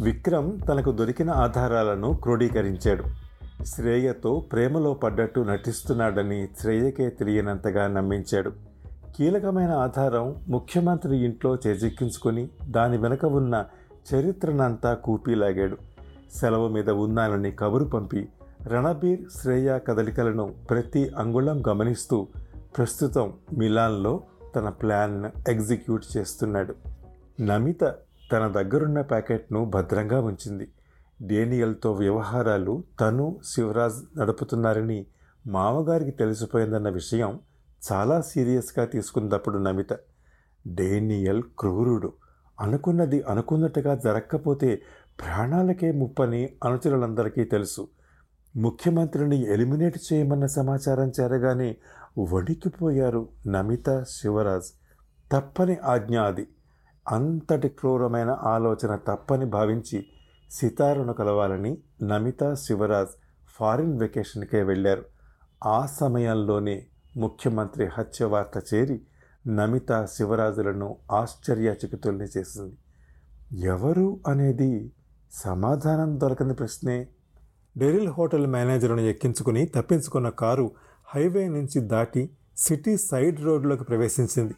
విక్రమ్ తనకు దొరికిన ఆధారాలను క్రోడీకరించాడు. శ్రేయతో ప్రేమలో పడ్డట్టు నటిస్తున్నాడని శ్రేయకే తెలియనంతగా నమ్మించాడు. కీలకమైన ఆధారం ముఖ్యమంత్రి ఇంట్లో చేజిక్కించుకొని దాని వెనుక ఉన్న చరిత్రనంతా కూపీలాగాడు. సెలవు మీద ఉన్నానని కబురు పంపి రణబీర్ శ్రేయ కదలికలను ప్రతి అంగుళం గమనిస్తూ ప్రస్తుతం మిలాన్లో తన ప్లాన్ ఎగ్జిక్యూట్ చేస్తున్నాడు. నమిత తన దగ్గరున్న ప్యాకెట్ను భద్రంగా ఉంచింది. డేనియల్తో వ్యవహారాలు తను శివరాజ్ నడుపుతున్నారని మామగారికి తెలిసిపోయిందన్న విషయం చాలా సీరియస్గా తీసుకున్నప్పుడు నమిత. డేనియల్ క్రూరుడు. అనుకున్నది అనుకున్నట్టుగా జరగకపోతే ప్రాణాలకే ముప్పని అనుచరులందరికీ తెలుసు. ముఖ్యమంత్రిని ఎలిమినేట్ చేయమన్న సమాచారం చేరగానే వణికిపోయారు నమిత శివరాజ్. తప్పని ఆజ్ఞ అది. అంతటి క్రూరమైన ఆలోచన తప్పని భావించి సితారును కలవాలని నమిత శివరాజ్ ఫారిన్ వెకేషన్కే వెళ్ళారు. ఆ సమయంలోనే ముఖ్యమంత్రి హత్య వార్త చేరి నమిత శివరాజులను ఆశ్చర్యచకితుల్ని చేసింది. ఎవరు అనేది సమాధానం దొరకని ప్రశ్నే. డెరిల్ హోటల్ మేనేజర్ను ఎక్కించుకుని తప్పించుకున్న కారు హైవే నుంచి దాటి సిటీ సైడ్ రోడ్లోకి ప్రవేశించింది.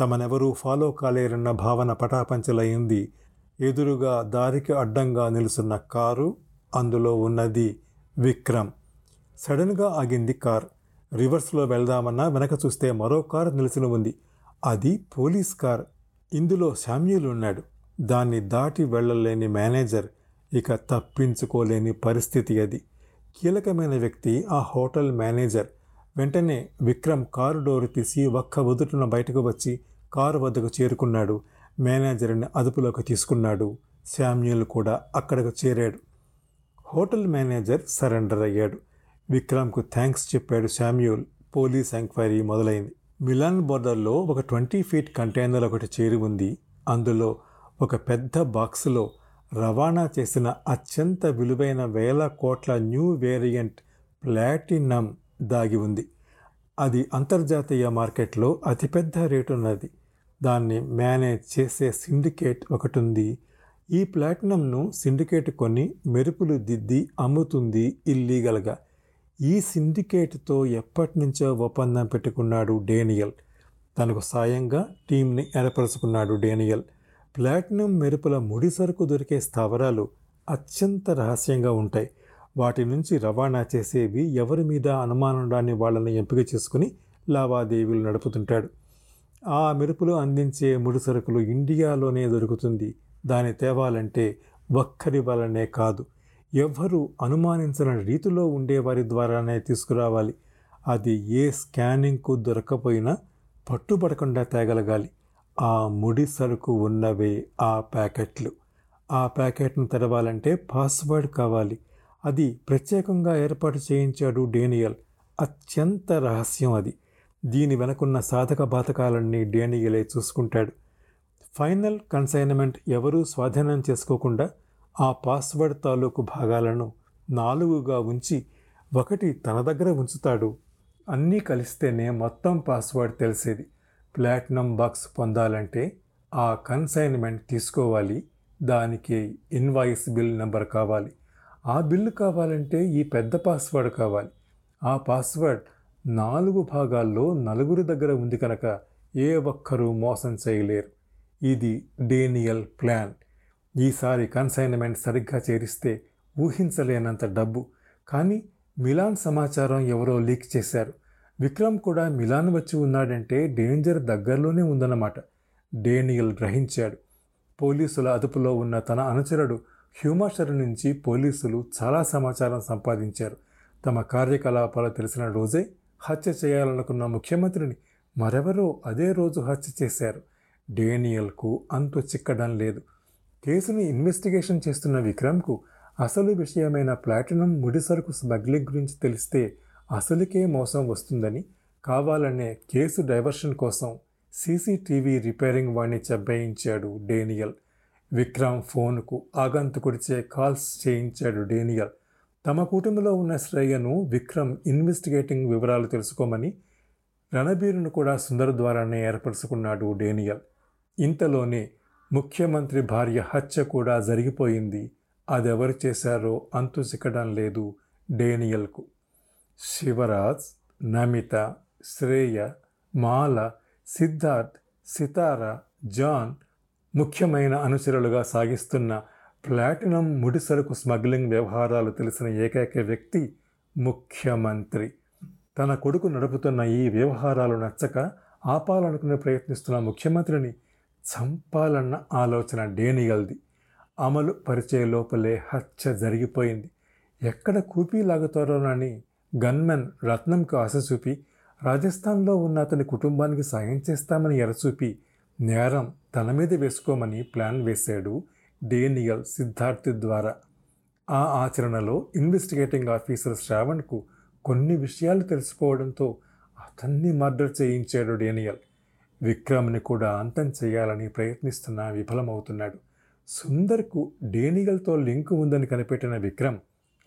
తమనెవరూ ఫాలో కాలేరన్న భావన పటాపంచలయింది ఎదురుగా దారికి అడ్డంగా నిలుసున్న కారు అందులో ఉన్నది విక్రమ్. సడన్గా ఆగింది కార్. రివర్స్లో వెళ్దామన్నా వెనక చూస్తే మరో కార్ నిలిచిన ఉంది. అది పోలీస్ కార్. ఇందులో శామ్యూల్ ఉన్నాడు. దాన్ని దాటి వెళ్ళలేని మేనేజర్. ఇక తప్పించుకోలేని పరిస్థితి అది. కీలకమైన వ్యక్తి ఆ హోటల్ మేనేజర్. వెంటనే విక్రమ్ కారు డోరు తీసి ఒక్క ఉదుటున బయటకు వచ్చి కారు వద్దకు చేరుకున్నాడు. మేనేజర్ని అదుపులోకి తీసుకున్నాడు. శామ్యూల్ కూడా అక్కడకు చేరాడు. హోటల్ మేనేజర్ సరెండర్ అయ్యాడు. విక్రమ్కు థ్యాంక్స్ చెప్పాడు శామ్యూల్ పోలీస్ ఎంక్వైరీ మొదలైంది. మిలాన్ బోర్డర్లో ఒక ట్వంటీ ఫీట్ కంటైనర్ ఒకటి చేరి ఉంది. అందులో ఒక పెద్ద బాక్సులో రవాణా చేసిన అత్యంత విలువైన వేల కోట్ల న్యూ వేరియంట్ ప్లాటినం దాగి ఉంది. అది అంతర్జాతీయ మార్కెట్లో అతిపెద్ద రేటు ఉన్నది దాన్ని మేనేజ్ చేసే సిండికేట్ ఒకటి ఉంది ఈ ప్లాటినంను సిండికేట్ కొని మెరుపులు దిద్ది అమ్ముతుంది ఇల్లీగల్గా. ఈ సిండికేట్తో ఎప్పటి నుంచో ఒప్పందం పెట్టుకున్నాడు డేనియల్. తనకు సాయంగా టీంని ఏర్పరచుకున్నాడు డేనియల్. ప్లాటినం మెరుపుల ముడి సరుకు దొరికే స్థావరాలు అత్యంత రహస్యంగా ఉంటాయి. వాటి నుంచి రవాణా చేసేవి ఎవరి మీద అనుమానం రాని వాళ్ళని ఎంపిక చేసుకుని లావాదేవీలు నడుపుతుంటాడు. ఆ మెరుపులు అందించే ముడి సరుకులు ఇండియాలోనే దొరుకుతుంది. దాన్ని తేవాలంటే ఒక్కరి వలనే కాదు ఎవ్వరూ అనుమానించిన రీతిలో ఉండేవారి ద్వారానే తీసుకురావాలి. అది ఏ స్కానింగ్కు దొరకపోయినా పట్టుబడకుండా తేగలగాలి. ఆ ముడి సరుకు ఉన్నవే ఆ ప్యాకెట్లు. ఆ ప్యాకెట్ను తెరవాలంటే పాస్వర్డ్ కావాలి. అది ప్రత్యేకంగా ఏర్పాటు చేయించాడు డేనియల్. అత్యంత రహస్యం అది. దీని వెనకున్న సాధక బాధకాలన్నీ డేనియలే చూసుకుంటాడు. ఫైనల్ కన్సైన్మెంట్ ఎవరూ స్వాధీనం చేసుకోకుండా ఆ పాస్వర్డ్ తాలూకు భాగాలను నాలుగుగా ఉంచి ఒకటి తన దగ్గర ఉంచుతాడు. అన్నీ కలిస్తేనే మొత్తం పాస్వర్డ్ తెలిసేది. ప్లాటినం బాక్స్ పొందాలంటే ఆ కన్సైన్మెంట్ తీసుకోవాలి. దానికి ఇన్వాయిస్ బిల్ నెంబర్ కావాలి. ఆ బిల్లు కావాలంటే ఈ పెద్ద పాస్వర్డ్ కావాలి. ఆ పాస్వర్డ్ నాలుగు భాగాల్లో నలుగురి దగ్గర ఉంది కనుక ఏ ఒక్కరూ మోసం చేయలేరు. ఇది డేనియల్ ప్లాన్. ఈసారి కన్సైన్మెంట్ సరిగ్గా చేరిస్తే ఊహించలేనంత డబ్బు. కానీ మిలాన్ సమాచారం ఎవరో లీక్ చేశారు. విక్రమ్ కూడా మిలాన్ వచ్చి ఉన్నాడంటే డేంజర్ దగ్గరలోనే ఉందన్నమాట. డేనియల్ గ్రహించాడు. పోలీసుల అదుపులో ఉన్న తన అనుచరుడు హ్యూమాషర్ నుంచి పోలీసులు చాలా సమాచారం సంపాదించారు. తమ కార్యకలాపాలు తెలిసిన రోజే హత్య చేయాలనుకున్న ముఖ్యమంత్రిని మరెవరో అదే రోజు హత్య చేశారు. డేనియల్కు అంతు చిక్కడం లేదు. కేసుని ఇన్వెస్టిగేషన్ చేస్తున్న విక్రమ్కు అసలు విషయమైన ప్లాటినం ముడిసరుకు స్మగ్లింగ్ గురించి తెలిస్తే అసలుకే మోసం వస్తుందని కావాలనే కేసు డైవర్షన్ కోసం సీసీటీవీ రిపేరింగ్ వాణ్ణి చెబ్బయించాడు డేనియల్. విక్రమ్ ఫోన్కు ఆగంతుకుడిచే కాల్స్ చేయించాడు డేనియల్. తమ కుటుంబంలో ఉన్న శ్రేయను విక్రమ్ ఇన్వెస్టిగేటింగ్ వివరాలు తెలుసుకోమని రణబీరును కూడా సుందర్ ద్వారానే ఏర్పరుచుకున్నాడు డేనియల్. ఇంతలోనే ముఖ్యమంత్రి భార్య హత్య కూడా జరిగిపోయింది. అదెవరు చేశారో అంతు చిక్కడం లేదు డేనియల్కు. శివరాజ్ నమిత శ్రేయ మాల సిద్ధార్థ్ సితార జాన్ ముఖ్యమైన అనుచరులుగా సాగిస్తున్న ప్లాటినం ముడిసరుకు స్మగ్లింగ్ వ్యవహారాలు తెలిసిన ఏకైక వ్యక్తి ముఖ్యమంత్రి. తన కొడుకు నడుపుతున్న ఈ వ్యవహారాలు నచ్చక ఆపాలనుకునే ప్రయత్నిస్తున్న ముఖ్యమంత్రిని చంపాలన్న ఆలోచన డేనిగల్ది అమలు పరిచయ లోపలే హత్య జరిగిపోయింది. ఎక్కడ కూపీ లాగుతారోనని గన్మెన్ రత్నంకు ఆశ చూపి రాజస్థాన్లో ఉన్న అతని కుటుంబానికి సాయం చేస్తామని ఎరచూపి నేరం తన మీద వేసుకోమని ప్లాన్ వేశాడు డేనియల్ సిద్ధార్థి ద్వారా. ఆ ఆచరణలో ఇన్వెస్టిగేటింగ్ ఆఫీసర్ శ్రావణ్కు కొన్ని విషయాలు తెలిసిపోవడంతో అతన్ని మర్డర్ చేయించాడు డేనియల్. విక్రమ్ని కూడా అంతం చేయాలని ప్రయత్నిస్తున్నా విఫలమవుతున్నాడు. సుందర్కు డేనియల్తో లింక్ ఉందని కనిపెట్టిన విక్రమ్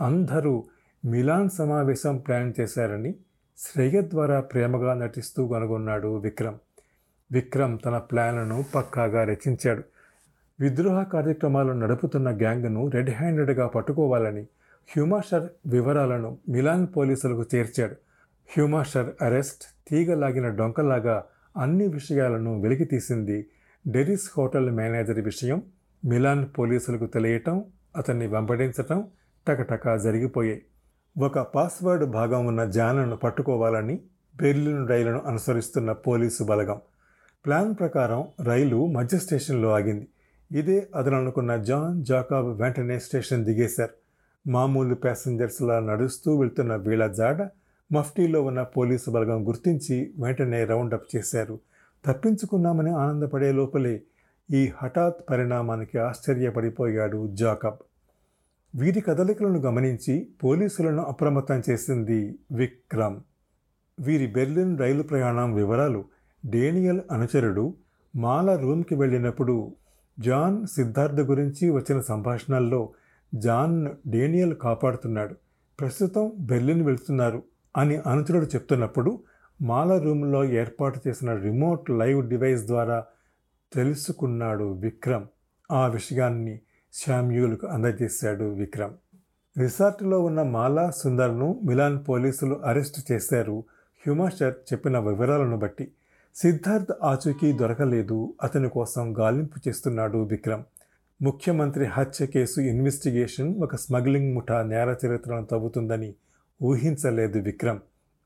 అందరూ మిలాన్ సమావేశం ప్లాన్ చేశారని శ్రేయ ద్వారా ప్రేమగా నటిస్తూ కనుగొన్నాడు విక్రమ్. విక్రమ్ తన ప్లాన్ను పక్కాగా రచించాడు. విద్రోహ కార్యక్రమాలు నడుపుతున్న గ్యాంగ్ను రెడ్ హ్యాండెడ్గా పట్టుకోవాలని హ్యూమాషర్ వివరాలను మిలాన్ పోలీసులకు చేర్చాడు. హ్యూమాషర్ అరెస్ట్ తీగలాగిన డొంకలాగా అన్ని విషయాలను వెలికి తీసింది డెరిస్ హోటల్ మేనేజర్ విషయం. మిలాన్ పోలీసులకు తెలియటం అతన్ని వెంబడించటం టకటకా జరిగిపోయాయి. ఒక పాస్వర్డ్ భాగం ఉన్న జానను పట్టుకోవాలని బెర్లిన్ రైలును అనుసరిస్తున్న పోలీసు బలగం. ప్లాన్ ప్రకారం రైలు మధ్య స్టేషన్లో ఆగింది. ఇదే అదననుకున్న జాన్ జాకాబ్ వెంటనే స్టేషన్ దిగేశారు. మామూలు ప్యాసింజర్స్లా నడుస్తూ వెళ్తున్న వీళ్ళ జాడ మఫ్టీలో ఉన్న పోలీసు బలగం గుర్తించి వెంటనే రౌండప్ చేశారు. తప్పించుకున్నామని ఆనందపడే లోపలే ఈ హఠాత్ పరిణామానికి ఆశ్చర్యపడిపోయాడు జాకబ్. వీరి కదలికలను గమనించి పోలీసులను అప్రమత్తం చేసింది విక్రమ్. వీరి బెర్లిన్ రైలు ప్రయాణం వివరాలు డేనియల్ అనుచరుడు మాల రూమ్కి వెళ్ళినప్పుడు జాన్ సిద్ధార్థ గురించి వచ్చిన సంభాషణల్లో జాన్ డేనియల్ కాపాడుతున్నాడు. ప్రస్తుతం బెర్లిన్ వెళ్తున్నారు అని అనుచరుడు చెప్తున్నప్పుడు మాల రూమ్లో ఏర్పాటు చేసిన రిమోట్ లైవ్ డివైస్ ద్వారా తెలుసుకున్నాడు విక్రమ్. ఆ విషయాన్ని శామ్యూల్కు అందజేశాడు విక్రమ్. రిసార్ట్లో ఉన్న మాలా సుందర్ను మిలాన్ పోలీసులు అరెస్టు చేశారు. హ్యూమాషర్ చెప్పిన వివరాలను బట్టి సిద్ధార్థ్ ఆచూకీ దొరకలేదు. అతని కోసం గాలింపు చేస్తున్నాడు విక్రమ్. ముఖ్యమంత్రి హత్య కేసు ఇన్వెస్టిగేషన్ ఒక స్మగ్లింగ్ ముఠా నేర చరిత్రను తవ్వుతుందని ఊహించలేదు విక్రమ్.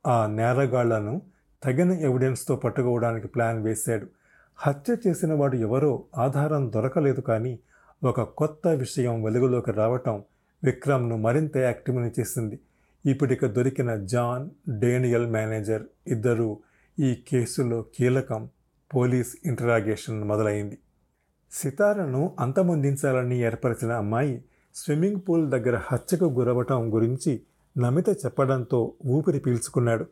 ఆ నేరగాళ్ళను తగిన ఎవిడెన్స్తో పట్టుకోవడానికి ప్లాన్ వేశాడు. హత్య చేసిన వాడు ఎవరో ఆధారం దొరకలేదు కానీ ఒక కొత్త విషయం వెలుగులోకి రావటం విక్రమ్ను మరింత యాక్టివ్ని చేసింది. ఇప్పటిక దొరికిన జాన్ డేనియల్ మేనేజర్ ఇద్దరు ఈ కేసులో కీలకం పోలీస్ ఇంటరాగేషన్ మొదలైంది. సితారను అంతమొందించాలని ఏర్పరిచిన అమ్మాయి స్విమ్మింగ్ పూల్ దగ్గర హత్యకు గురవటం గురించి నమిత చెప్పడంతో ఊపిరి పీల్చుకున్నాడు.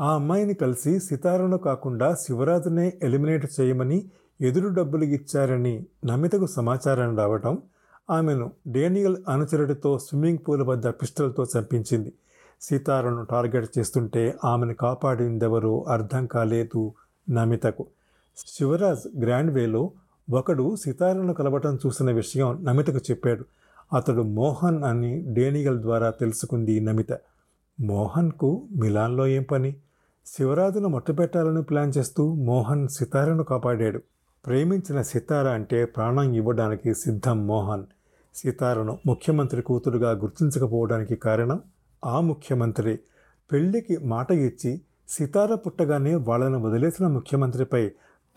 ఆ అమ్మాయిని కలిసి సితారను కాకుండా శివరాజునే ఎలిమినేట్ చేయమని ఎదురు డబ్బులు ఇచ్చారని నమితకు సమాచారం రావటం ఆమెను డేనియల్ అనుచరుడితో స్విమ్మింగ్ పూల్ వద్ద పిస్టల్తో చంపించింది. సీతారను టార్గెట్ చేస్తుంటే ఆమెను కాపాడిందెవరో అర్థం కాలేదు నమితకు. శివరాజ్ గ్రాండ్వేలో ఒకడు సితారను కలవటం చూసిన విషయం నమితకు చెప్పాడు. అతడు మోహన్ అని డేనిగల్ ద్వారా తెలుసుకుంది నమిత. మోహన్కు మిలాన్లో ఏం పని? శివరాజును మట్టుపెట్టాలని ప్లాన్ చేస్తూ మోహన్ సితారను కాపాడాడు. ప్రేమించిన సితార అంటే ప్రాణం ఇవ్వడానికి సిద్ధం మోహన్. సితారను ముఖ్యమంత్రి కూతురుగా గుర్తించకపోవడానికి కారణం ఆ ముఖ్యమంత్రి పెళ్ళికి మాట ఇచ్చి సితార పుట్టగానే వాళ్ళను వదిలేసిన ముఖ్యమంత్రిపై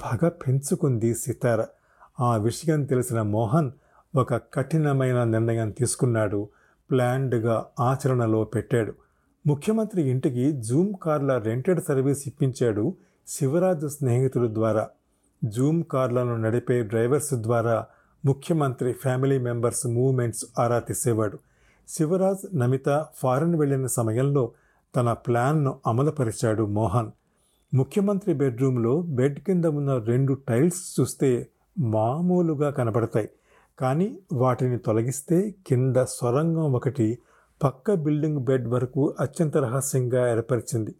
పగ పెంచుకుంది సితార. ఆ విషయం తెలిసిన మోహన్ ఒక కఠినమైన నిర్ణయం తీసుకున్నాడు. ప్లాన్డ్గా ఆచరణలో పెట్టాడు. ముఖ్యమంత్రి ఇంటికి జూమ్ కార్ల రెంటెడ్ సర్వీస్ ఇప్పించాడు శివరాజు స్నేహితుల ద్వారా. జూమ్ కార్లను నడిపే డ్రైవర్స్ ద్వారా ముఖ్యమంత్రి ఫ్యామిలీ మెంబర్స్ మూవ్మెంట్స్ ఆరా తీసేవాడు. శివరాజ్ నమిత ఫారెన్ వెళ్ళిన సమయంలో తన ప్లాన్ను అమలుపరిచాడు మోహన్. ముఖ్యమంత్రి బెడ్రూమ్లో బెడ్ కింద ఉన్న రెండు టైల్స్ చూస్తే మామూలుగా కనబడతాయి. కానీ వాటిని తొలగిస్తే కింద సొరంగం ఒకటి పక్క బిల్డింగ్ బెడ్ వరకు అత్యంత రహస్యంగా ఏర్పరిచింది.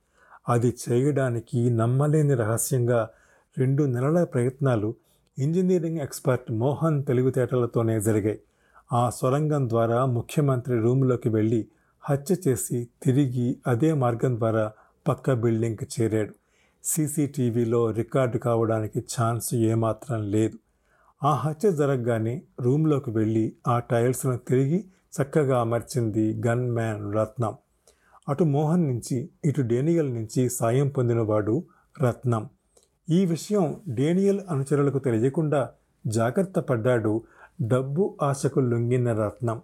అది చేయడానికి నమ్మలేని రహస్యంగా రెండు నెలల ప్రయత్నాలు ఇంజనీరింగ్ ఎక్స్పర్ట్ మోహన్ తెలివితేటలతోనే జరిగాయి. ఆ సొరంగం ద్వారా ముఖ్యమంత్రి రూమ్లోకి వెళ్ళి హత్య చేసి తిరిగి అదే మార్గం ద్వారా పక్క బిల్డింగ్కి చేరాడు. సీసీటీవీలో రికార్డు కావడానికి ఛాన్స్ ఏమాత్రం లేదు. ఆ హత్య జరగగానే రూమ్లోకి వెళ్ళి ఆ టైల్స్ను తిరిగి చక్కగా అమర్చింది గన్ మ్యాన్ రత్నం. అటు మోహన్ నుంచి ఇటు డేనియల్ నుంచి సాయం పొందినవాడు రత్నం. ఈ విషయం డేనియల్ అనుచరులకు తెలియకుండా జాగ్రత్త పడ్డాడు డబ్బు ఆశకు లొంగిన రత్నం.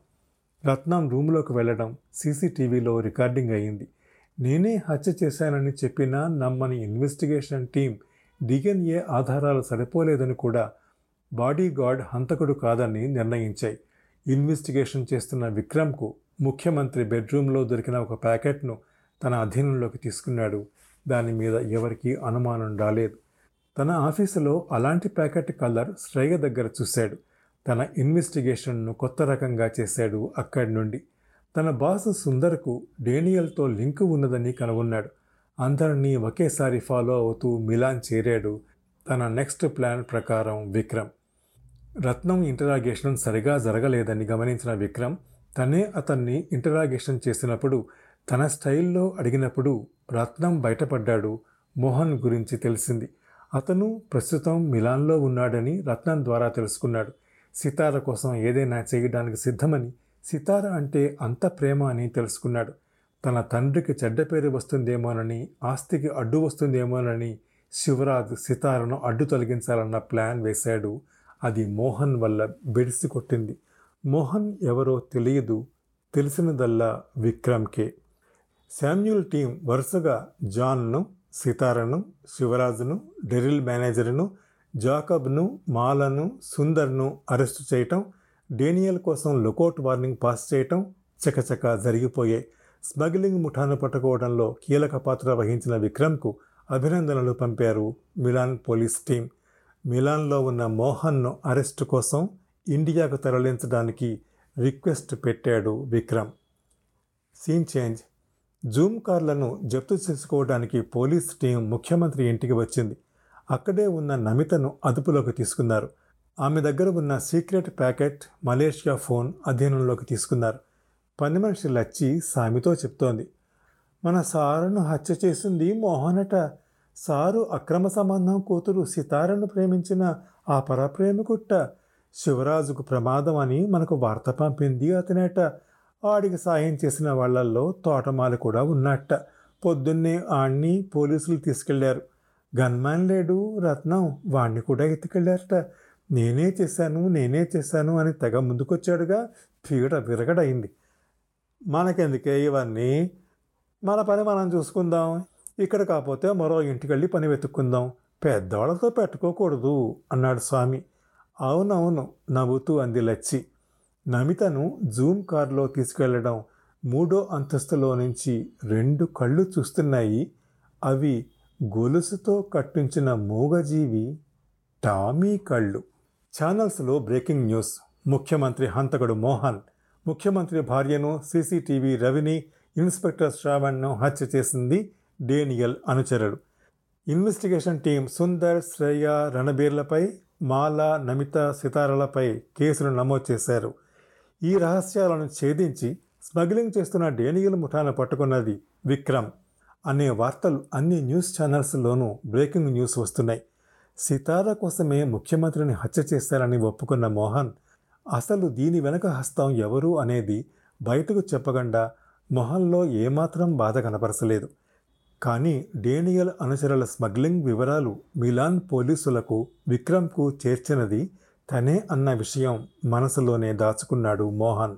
రత్నం రూమ్లోకి వెళ్ళడం సీసీటీవీలో రికార్డింగ్ అయింది నేనే హత్య చేశానని చెప్పినా నమ్మని ఇన్వెస్టిగేషన్ టీం డిఎన్ఏ ఆధారాలు సరిపోలేదని కూడా బాడీ గార్డ్ హంతకుడు కాదని నిర్ణయించాయి. ఇన్వెస్టిగేషన్ చేస్తున్న విక్రమ్కు ముఖ్యమంత్రి బెడ్రూమ్లో దొరికిన ఒక ప్యాకెట్ను తన అధీనంలోకి తీసుకున్నాడు. దాని మీద ఎవరికీ అనుమానం రాలేదు. తన ఆఫీసులో అలాంటి ప్యాకెట్ కలర్ శ్రేయ దగ్గర చూశాడు. తన ఇన్వెస్టిగేషన్ను కొత్త రకంగా చేశాడు అక్కడి నుండి. తన బాస్ సుందర్కు డేనియల్తో లింక్ ఉన్నదని కనుగొన్నాడు. అందరినీ ఒకేసారి ఫాలో అవుతూ మిలాన్ చేరాడు తన నెక్స్ట్ ప్లాన్ ప్రకారం విక్రమ్. రత్నం ఇంటరాగేషన్ సరిగా జరగలేదని గమనించిన విక్రమ్ తనే అతన్ని ఇంటరాగేషన్ చేసినప్పుడు తన స్టైల్లో అడిగినప్పుడు రత్నం బయటపడ్డాడు మోహన్ గురించి తెలిసింది. అతను ప్రస్తుతం మిలాన్లో ఉన్నాడని రత్నం ద్వారా తెలుసుకున్నాడు. సితార కోసం ఏదైనా చేయడానికి సిద్ధమని సితార అంటే అంత ప్రేమ అని తెలుసుకున్నాడు. తన తండ్రికి చెడ్డ పేరు వస్తుందేమోనని ఆస్తికి అడ్డు వస్తుందేమోనని శివరాజ్ సితారను అడ్డు తొలగించాలన్న ప్లాన్ వేశాడు. అది మోహన్ వల్ల బెడిసి కొట్టింది. మోహన్ ఎవరో తెలియదు తెలిసినదల్లా విక్రమ్కే. శామ్యూల్ టీం వరుసగా జాన్ను సితారను శివరాజును డెరిల్ మేనేజర్ను జాకబ్ను మాలను సుందర్ను అరెస్టు చేయటం డేనియల్ కోసం లుకౌట్ వార్నింగ్ పాస్ చేయటం చకచక జరిగిపోయాయి స్మగ్లింగ్ ముఠాను పట్టుకోవడంలో కీలక పాత్ర వహించిన విక్రమ్కు అభినందనలు పంపారు మిలాన్ పోలీస్ టీం. మిలాన్లో ఉన్న మోహన్ను అరెస్టు కోసం ఇండియాకు తరలించడానికి రిక్వెస్ట్ పెట్టాడు విక్రమ్. Scene change. జూమ్ కార్లను జప్తు చేసుకోవడానికి పోలీస్ టీం ముఖ్యమంత్రి ఇంటికి వచ్చింది. అక్కడే ఉన్న నమితను అదుపులోకి తీసుకున్నారు. ఆమె దగ్గర ఉన్న సీక్రెట్ ప్యాకెట్ మలేషియా ఫోన్ అధీనంలోకి తీసుకున్నారు. పని మనిషి లచ్చి సామితో చెప్తోంది. మన సారును హత్య చేసింది మోహనట. సారు అక్రమ సంబంధం కూతురు సితారను ప్రేమించిన ఆ పరప్రేమికుట్ట. శివరాజుకు ప్రమాదం అని మనకు వార్త పంపింది అతనేట. ఆడికి సాయం చేసిన వాళ్ళల్లో తోటమాలి కూడా ఉన్నట్ట. పొద్దున్నే ఆణ్ణి పోలీసులు తీసుకెళ్ళారు. గన్మాన్ లేడు రత్నం వాణ్ణి కూడా ఎత్తుకెళ్ళారట. నేనే చేశాను నేనే చేశాను అని తెగ ముందుకొచ్చాడుగా. పీడ విరగడైంది మనకెందుకే ఇవన్నీ? మన పని మనం చూసుకుందాం. ఇక్కడ కాకపోతే మరో ఇంటికెళ్ళి పని వెతుక్కుందాం. పెద్దవాళ్ళతో పెట్టుకోకూడదు అన్నాడు స్వామి. అవునవును నవ్వుతూ అంది లచ్చి. నమితను జూమ్ కారులో తీసుకెళ్ళడం మూడో అంతస్తులో నుంచి రెండు కళ్ళు చూస్తున్నాయి. అవి గొలుసుతో కట్టించిన మూగజీవి టామీ కళ్ళు. ఛానల్స్లో బ్రేకింగ్ న్యూస్. ముఖ్యమంత్రి హంతకుడు మోహన్ ముఖ్యమంత్రి భార్యను సీసీటీవీ రవిని ఇన్స్పెక్టర్ శ్రావణ్ను హత్య చేసింది డేనియల్ అనుచరుడు. ఇన్వెస్టిగేషన్ టీం సుందర్ శ్రేయ రణబీర్లపై మాల నమిత సితారలపై కేసులు నమోదు చేశారు. ఈ రహస్యాలను ఛేదించి స్మగ్లింగ్ చేస్తున్న డేనియల్ ముఠాను పట్టుకున్నది విక్రమ్. అనే వార్తలు అన్ని న్యూస్ ఛానల్స్లోనూ బ్రేకింగ్ న్యూస్ వస్తున్నాయి. సితార కోసమే ముఖ్యమంత్రిని హత్య చేశారని ఒప్పుకున్న మోహన్ అసలు దీని వెనక హస్తం ఎవరు అనేది బయటకు చెప్పకుండా మొహన్లో ఏమాత్రం బాధ కనపరచలేదు. కానీ డేనియల్ అనుచరుల స్మగ్లింగ్ వివరాలు మిలాన్ పోలీసులకు విక్రమ్కు చేర్చినది తనే అన్న విషయం మనసులోనే దాచుకున్నాడు మోహన్.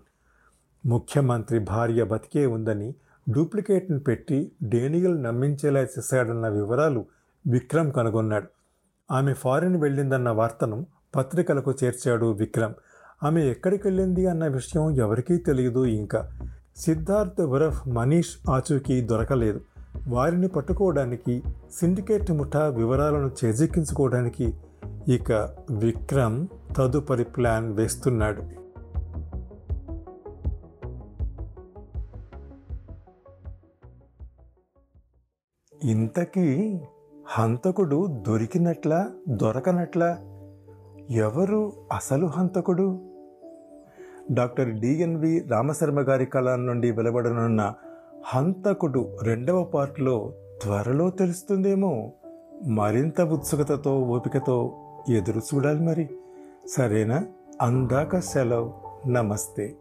ముఖ్యమంత్రి భార్య బతికే ఉందని డూప్లికేట్ను పెట్టి డేనియల్ నమ్మించేలా చేశాడన్న వివరాలు విక్రమ్ కనుగొన్నాడు. ఆమె ఫారిన్ వెళ్ళిందన్న వార్తను పత్రికలకు చేర్చాడు విక్రమ్. ఆమె ఎక్కడికి వెళ్ళింది అన్న విషయం ఎవరికీ తెలియదు ఇంకా. సిద్ధార్థ్ ఉరఫ్ మనీష్ ఆచూకీ దొరకలేదు. వారిని పట్టుకోవడానికి సిండికేట్ ముఠా వివరాలను చేజిక్కించుకోవడానికి ఇక విక్రమ్ తదుపరి ప్లాన్ వేస్తున్నాడు. ఇంతకీ హంతకుడు దొరికినట్లా దొరకనట్లా ఎవరు అసలు హంతకుడు? డాక్టర్ డిఎన్వి రామశర్మ గారి కళ నుండి వెలువడనున్న హంతకుడు రెండవ పార్ట్లో త్వరలో తెలుస్తుందేమో? మరింత ఉత్సుకతతో ఓపికతో ఎదురు చూడాలి మరి. సరేనా? అందాక సెలవు. నమస్తే.